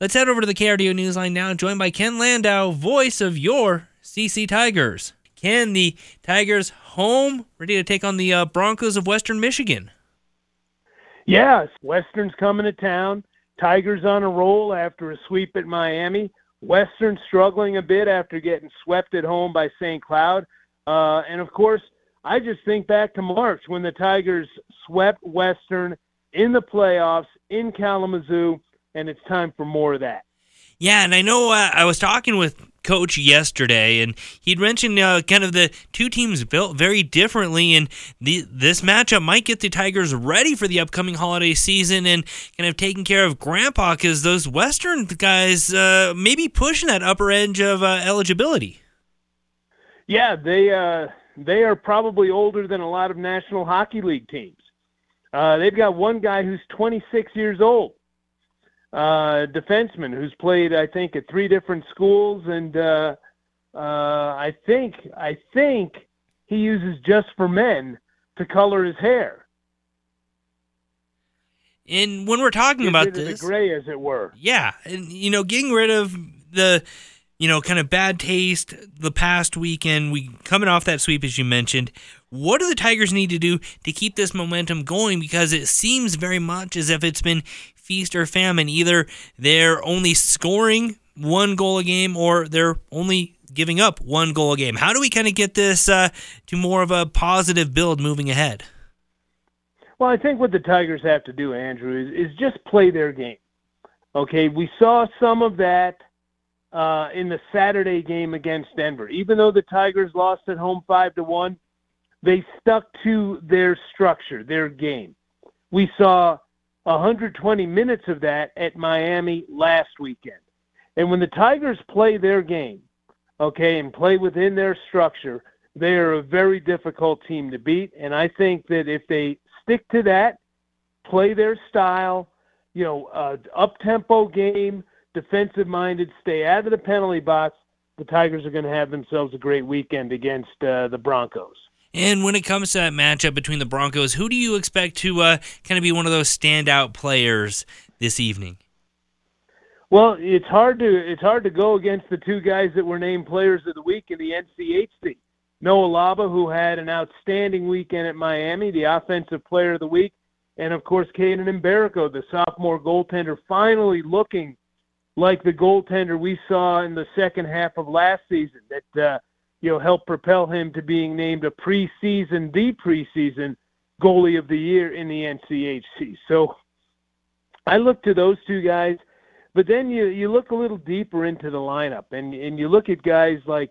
Let's head over to the KRDO Newsline now, joined by Ken Landau, voice of your CC Tigers. Ken, the Tigers home, ready to take on the uh, Broncos of Western Michigan. Yes, Western's coming to town. Tigers on a roll after a sweep at Miami. Western struggling a bit after getting swept at home by St. Cloud. Uh, and of course, I just think back to March when the Tigers swept Western in the playoffs in Kalamazoo, and it's time for more of that. Yeah, and I know uh, I was talking with Coach yesterday, and he'd mentioned uh, kind of the two teams built very differently, and the, this matchup might get the Tigers ready for the upcoming holiday season and kind of taking care of Grandpa because those Western guys uh, may be pushing that upper edge of uh, eligibility. Yeah, they uh, they are probably older than a lot of National Hockey League teams. Uh, they've got one guy who's 26 years old uh, defenseman who's played, I think, at three different schools, and uh, uh, I think I think he uses just for men to color his hair. And when we're talking Get about rid of this, the gray, as it were. yeah, and you know, getting rid of the you know kind of bad taste the past weekend, we coming off that sweep as you mentioned. What do the Tigers need to do to keep this momentum going? Because it seems very much as if it's been feast or famine. Either they're only scoring one goal a game or they're only giving up one goal a game. How do we kind of get this uh, to more of a positive build moving ahead? Well, I think what the Tigers have to do, Andrew, is, is just play their game. Okay, we saw some of that uh, in the Saturday game against Denver. Even though the Tigers lost at home five to one, they stuck to their structure, their game. We saw 120 minutes of that at Miami last weekend. And when the Tigers play their game, okay, and play within their structure, they are a very difficult team to beat. And I think that if they stick to that, play their style, you know, uh, up tempo game, defensive minded, stay out of the penalty box, the Tigers are going to have themselves a great weekend against uh, the Broncos. And when it comes to that matchup between the Broncos, who do you expect to uh, kind of be one of those standout players this evening? Well, it's hard to it's hard to go against the two guys that were named players of the week in the NCHC. Noah Laba, who had an outstanding weekend at Miami, the offensive player of the week, and of course Kaidan Mbereko, the sophomore goaltender, finally looking like the goaltender we saw in the second half of last season. That uh, you know helped propel him to being named a preseason, the preseason goalie of the year in the NCHC. So I look to those two guys, but then you you look a little deeper into the lineup, and and you look at guys like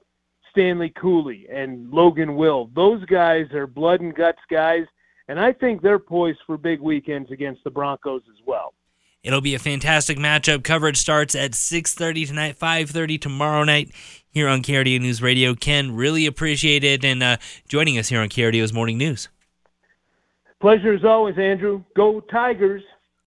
Stanley Cooley and Logan Will. Those guys are blood and guts guys, and I think they're poised for big weekends against the Broncos as well. It'll be a fantastic matchup. Coverage starts at 6:30 tonight, 5:30 tomorrow night here on KRDO News Radio. Ken, really appreciate it and uh, joining us here on KRDO's Morning News. Pleasure as always, Andrew. Go Tigers.